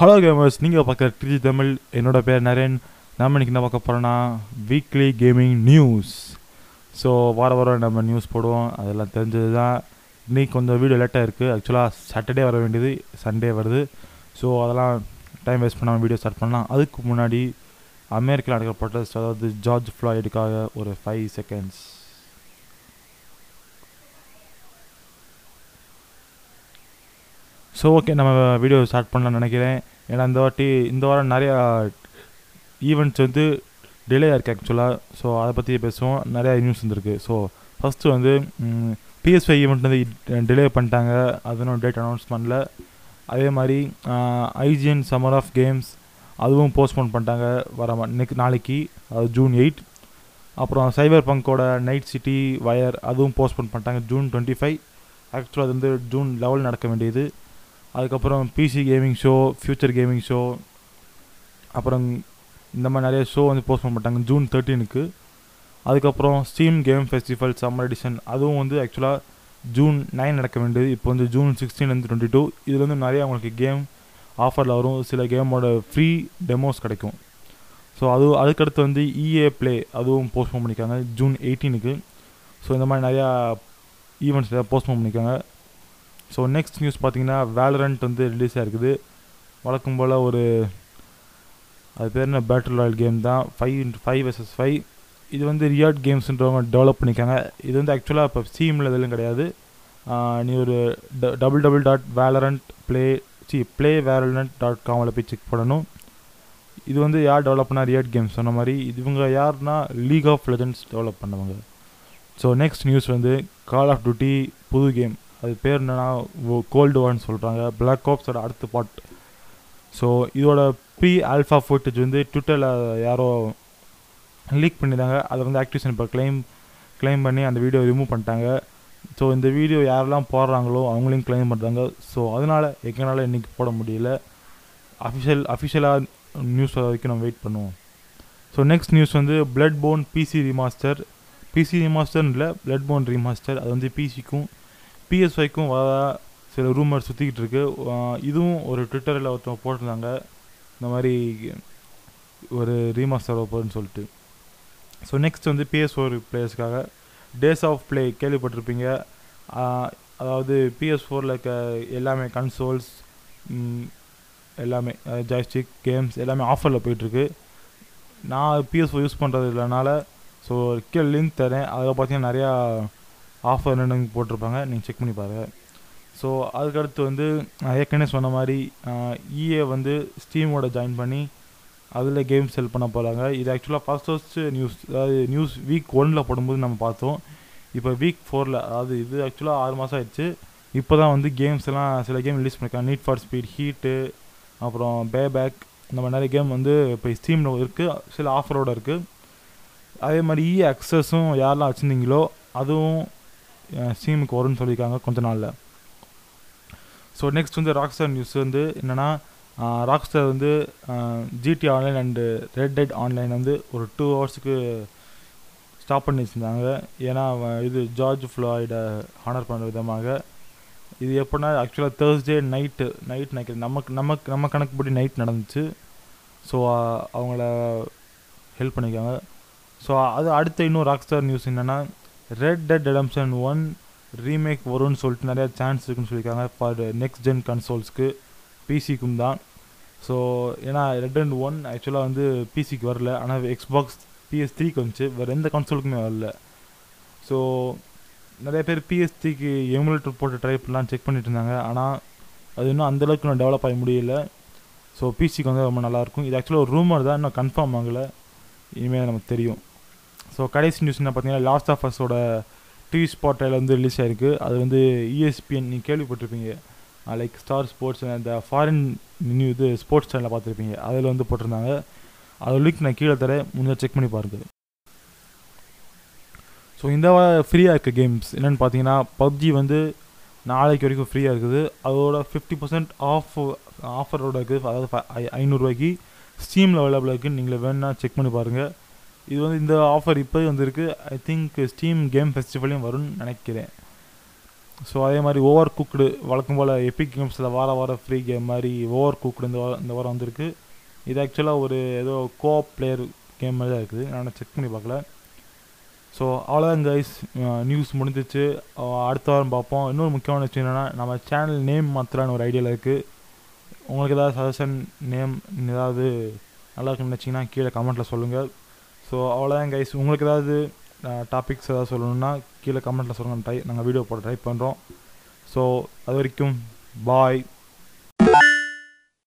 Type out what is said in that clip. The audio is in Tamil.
ஹலோ கேமர்ஸ் நீங்கள் பார்க்குற ட்ரீ தமிழ். என்னோட பேர் நரேன். நாம் இன்னைக்கு என்ன பார்க்க போகிறோன்னா வீக்லி கேமிங் நியூஸ் ஸோ வார வாரம் நம்ம நியூஸ் போடுவோம். அதெல்லாம் தெரிஞ்சது தான் இன்னைக்கு கொஞ்சம் வீடியோ லேட்டாக இருக்குது ஆக்சுவலாக சாட்டர்டே வர வேண்டியது. சண்டே வருது. ஸோ அதெல்லாம் டைம் வேஸ்ட் பண்ணாமல் வீடியோ ஸ்டார்ட் பண்ணலாம். அதுக்கு முன்னாடி அமெரிக்காவில் நடக்கிற ப்ரொட்டஸ்ட் அதாவது ஜார்ஜ் ஃப்ளாய்டுக்காக ஒரு ஃபைவ் செகண்ட்ஸ் ஸோ ஓகே நம்ம வீடியோ ஸ்டார்ட் பண்ணலாம்னு நினைக்கிறேன். ஏன்னா இந்த வாட்டி இந்த வாரம் நிறையா ஈவெண்ட்ஸ் வந்து டிலே ஆயிருக்கு ஆக்சுவலாக ஸோ அதை பற்றி பேசுவோம். நிறையா நியூஸ் வந்துருக்கு. ஸோ ஃபஸ்ட்டு வந்து பிஎஸ்ஐ ஈவெண்ட் வந்து டிலே பண்ணிட்டாங்க. அது இன்னும் டேட் அனௌன்ஸ் பண்ணல. அதே மாதிரி ஐஜிஎன் சம்மர் ஆஃப் கேம்ஸ் அதுவும் போஸ்ட்போன் பண்ணிட்டாங்க. வர நெக் நாளைக்கு அது ஜூன் எயிட் அப்புறம் சைபர் பங்கோட நைட் சிட்டி வயர் அதுவும் போஸ்ட்போன் பண்ணிட்டாங்க. ஜூன் டுவெண்ட்டி ஃபைவ் ஆக்சுவலாக அது வந்து ஜூன் லெவல் நடக்க வேண்டியது. அதுக்கப்புறம் PC gaming show future gaming show அப்புறம் இந்த மாதிரி நிறைய ஷோ வந்து போஸ்ட் பண்ண மாட்டாங்க. ஜூன் தேர்ட்டீனுக்கு அதுக்கப்புறம் Steam game festival summer edition அதுவும் வந்து ஆக்சுவலாக ஜூன் நைன் நடக்க வேண்டியது. இப்போ வந்து ஜூன் சிக்ஸ்டீன்லேருந்து டுவெண்ட்டி டூ இதில் வந்து நிறைய அவங்களுக்கு கேம் ஆஃபரில் வரும். சில கேமோட ஃப்ரீ டெமோஸ் கிடைக்கும். ஸோ அது அதுக்கடுத்து வந்து இஏ ப்ளே அதுவும் போஸ்ட்போன் பண்ணியிருக்காங்க ஜூன் எயிட்டீனுக்கு ஸோ இந்த மாதிரி நிறையா ஈவெண்ட்ஸ் போஸ்ட்போன் பண்ணியிருக்காங்க ஸோ நெக்ஸ்ட் நியூஸ் பார்த்தீங்கன்னா வேலரண்ட் வந்து ரிலீஸ் ஆகிருக்குது வழக்கம் போல் ஒரு அது பேர் என்ன? பேட்டில் ராயல் கேம் தான். Five int five versus five இது வந்து ரியாட் கேம்ஸ்ன்றவங்க டெவலப் பண்ணியிருக்காங்க. இது வந்து ஆக்சுவலாக இப்போ சீமில் இதெல்லாம் கிடையாது. நீ ஒரு double double dot Valorant play C play Valorant dot காமில் போய் செக் பண்ணணும். இது வந்து யார் டெவலப் பண்ணால் ரியாட் கேம்ஸ் சொன்ன மாதிரி. இவங்க யாருன்னா? லீக் ஆஃப் லெஜண்ட்ஸ் டெவலப் பண்ணவங்க. ஸோ நெக்ஸ்ட் நியூஸ் வந்து கால் ஆஃப் டியூட்டி புது கேம் அது பேர் என்னென்னா கோல்டு வார்னு சொல்கிறாங்க பிளாக் ஆப்ஸோட அடுத்த பாட் ஸோ இதோட ப்ரீ ஆல்ஃபா ஃபோட்டேஜ் வந்து ட்விட்டரில் யாரோ லீக் பண்ணியிருந்தாங்க. அதை வந்து ஆக்டிவேஷன் இப்போ கிளைம் கிளைம் பண்ணி அந்த வீடியோ ரிமூவ் பண்ணிட்டாங்க. ஸோ இந்த வீடியோ யாரெல்லாம் போடுறாங்களோ அவங்களையும் கிளைம் பண்ணுறாங்க ஸோ அதனால் எங்களால் இன்றைக்கி போட முடியல. அஃபிஷியல் அஃபிஷியலாக நியூஸ் வரைக்கும் நம்ம வெயிட் பண்ணுவோம். ஸோ நெக்ஸ்ட் நியூஸ் வந்து Bloodborne PC remaster PC ரிமாஸ்டர்னு இல்லை பிளட் போன் ரிமாஸ்டர் அது வந்து பிசிக்கும் பிஎஸ்ஐக்கும் வர சில ரூமர் சுற்றிக்கிட்டு இருக்கு. இதுவும் ஒரு ட்விட்டரில் ஒருத்தவங்க போட்டிருந்தாங்க. இந்த மாதிரி ஒரு ரீமாஸ்டர் போகுதுன்னு சொல்லிட்டு. ஸோ நெக்ஸ்ட் வந்து பிஎஸ் ஃபோர் பிளேயர்ஸ்க்காக டேஸ் ஆஃப் ப்ளே கேள்விப்பட்டிருப்பீங்க. அதாவது பிஎஸ் ஃபோரில் இருக்க எல்லாமே கன்சோல்ஸ் எல்லாமே ஜாய்ஸ்டிக் கேம்ஸ் எல்லாமே ஆஃபரில் போயிட்டுருக்கு. நான் பிஎஸ் ஃபோர் யூஸ் பண்ணுறது இல்லைனால ஸோ கீழே லிங்க் தரேன். அதில் பார்த்தீங்கன்னா நிறையா ஆஃபர் என்னென்னு போட்டிருப்பாங்க. நீங்கள் செக் பண்ணி பாருங்கள் ஸோ அதுக்கடுத்து வந்து நான் ஏற்கனவே சொன்ன மாதிரி இஏ வந்து ஸ்டீமோட ஜாயின் பண்ணி அதில் கேம் செல் பண்ண போகிறாங்க இது ஆக்சுவலாக ஃபஸ்ட் ஃபஸ்ட்டு நியூஸ் அதாவது நியூஸ் வீக் ஒனில் போடும்போது நம்ம பார்த்தோம். இப்போ வீக் ஃபோரில் அதாவது இது ஆக்சுவலாக ஆறு மாதம் ஆயிடுச்சு. இப்போ தான் வந்து கேம்ஸ் எல்லாம் சில கேம் ரிலீஸ் பண்ணியிருக்காங்க நீட் ஃபார் ஸ்பீட் ஹீட்டு அப்புறம் பே பேக் இந்த மாதிரி நிறைய கேம் வந்து இப்போ ஸ்டீமில் இருக்குது சில ஆஃபரோடு இருக்குது அதே மாதிரி இ அக்சஸும் யாரெல்லாம் வச்சுருந்தீங்களோ அதுவும் சீமுக்கு வரும்னு சொல்லியிருக்காங்க கொஞ்ச நாளில். ஸோ நெக்ஸ்ட் வந்து ராக்ஸ்டார் நியூஸ் வந்து என்னென்னா ராக்ஸ்டார் வந்து GTA Online and Red Dead Online வந்து ஒரு டூ ஹவர்ஸுக்கு ஸ்டாப் பண்ணி வச்சுருந்தாங்க. ஏன்னா இது ஜார்ஜ் ஃப்ளாய்டை ஹானர் பண்ணுற விதமாக. இது எப்படின்னா ஆக்சுவலாக தேர்ஸ்டே நைட்டு நைட் நினைக்கிறேன் நமக்கு நமக்கு நம்ம கணக்குப்படி நைட் நடந்துச்சு. ஸோ அவங்கள ஹெல்ப் பண்ணிக்காங்க ஸோ அது அடுத்த இன்னும் ராக்ஸ்டார் நியூஸ் என்னென்னா Red Dead Redemption one remake வரும்னு சொல்லிட்டு நிறையா சான்ஸ் இருக்குன்னு சொல்லியிருக்காங்க ஃபார் நெக்ஸ்ட் ஜென் கன்சோல்ஸ்க்கு பிசிக்கும் தான். ஸோ ஏன்னா ரெட் அண்ட் ஒன் ஆக்சுவலாக வந்து பிசிக்கு வரல. ஆனால் எக்ஸ்பாக்ஸ் பிஎஸ் த்ரீக்கு வந்துச்சு. வேறு எந்த கன்சோலுக்குமே வரல. ஸோ நிறைய பேர் பிஎஸ் த்ரீக்கு எமுலேட்டர் போட்டு ட்ரை பண்ணலாம் செக் பண்ணிட்டு இருந்தாங்க. ஆனால் அது இன்னும் அந்தளவுக்கு இன்னும் டெவலப் ஆக முடியல. ஸோ பிசிக்கு வந்து ரொம்ப நல்லாயிருக்கும் இது ஆக்சுவலாக ஒரு ரூமர் தான். இன்னும் கன்ஃபார்ம் ஆகலை. இனிமேல் நமக்கு தெரியும். ஸோ கடைசி நியூஸ் என்ன பார்த்தீங்கன்னா லாஸ்ட் ஆஃப் அஸோட டிவி ஸ்பாட்டில் வந்து ரிலீஸ் ஆகிருக்கு அது வந்து இஎஸ்பிஎன் நீங்கள் கேள்விப்பட்டிருப்பீங்க. லைக் ஸ்டார் ஸ்போர்ட்ஸ் அந்த ஃபாரின் நியூ இது ஸ்போர்ட்ஸ் சேனலில் பார்த்துருப்பீங்க. அதில் வந்து போட்டிருந்தாங்க. அதை லிங்க் நான் கீழே தரேன். முடிஞ்சால் செக் பண்ணி பாருங்கள் ஸோ இந்த ஃப்ரீயாக இருக்க கேம்ஸ் என்னென்னு பார்த்தீங்கன்னா பப்ஜி வந்து நாளைக்கு வரைக்கும் ஃப்ரீயாக இருக்குது. அதோட ஃபிஃப்டி பர்சன்ட் ஆஃப் ஆஃபரோட இருக்குது அதாவது ஐநூறுரூவாய்க்கு ஸ்டீமில் அவைலபிளாக இருக்குது நீங்கள் வேணால் செக் பண்ணி பாருங்கள் இது வந்து இந்த ஆஃபர் இப்போ வந்திருக்கு. ஐ திங்க் ஸ்டீம் கேம் ஃபெஸ்டிவலையும் வரும்னு நினைக்கிறேன். ஸோ அதே மாதிரி ஓவர் குக்டு வழக்கம் போல் எபிக் கேம்ஸில் வார வாரம் ஃப்ரீ கேம் மாதிரி ஓவர் குக்டு இந்த வாரம் இந்த வாரம் வந்திருக்கு. இது ஆக்சுவலாக ஒரு ஏதோ கோ பிளேயர் கேம் மாதிரி தான் இருக்குது. நான் செக் பண்ணி பார்க்கல. ஸோ அவ்வளோதான் கைஸ் நியூஸ் முடிஞ்சிச்சு. அடுத்த வாரம் பார்ப்போம். இன்னொரு முக்கியமான விஷயம் என்னென்னா நம்ம சேனல் நேம் மாற்றலான்னு ஒரு ஐடியாவில் இருக்குது உங்களுக்கு ஏதாவது சஜஷன் நேம் ஏதாவது நல்லா இருக்குன்னு நினச்சிங்கன்னா கீழே கமெண்ட்டில் சொல்லுங்கள் ஸோ அவ்வளோதான் கைஸ் உங்களுக்கு ஏதாவது டாபிக்ஸ் ஏதாவது சொல்லணுன்னா கீழே கமெண்ட்டில் சொல்லுங்கள் ட்ரை நாங்கள் வீடியோ போட ட்ரை பண்ணுறோம் ஸோ அது வரைக்கும் பாய்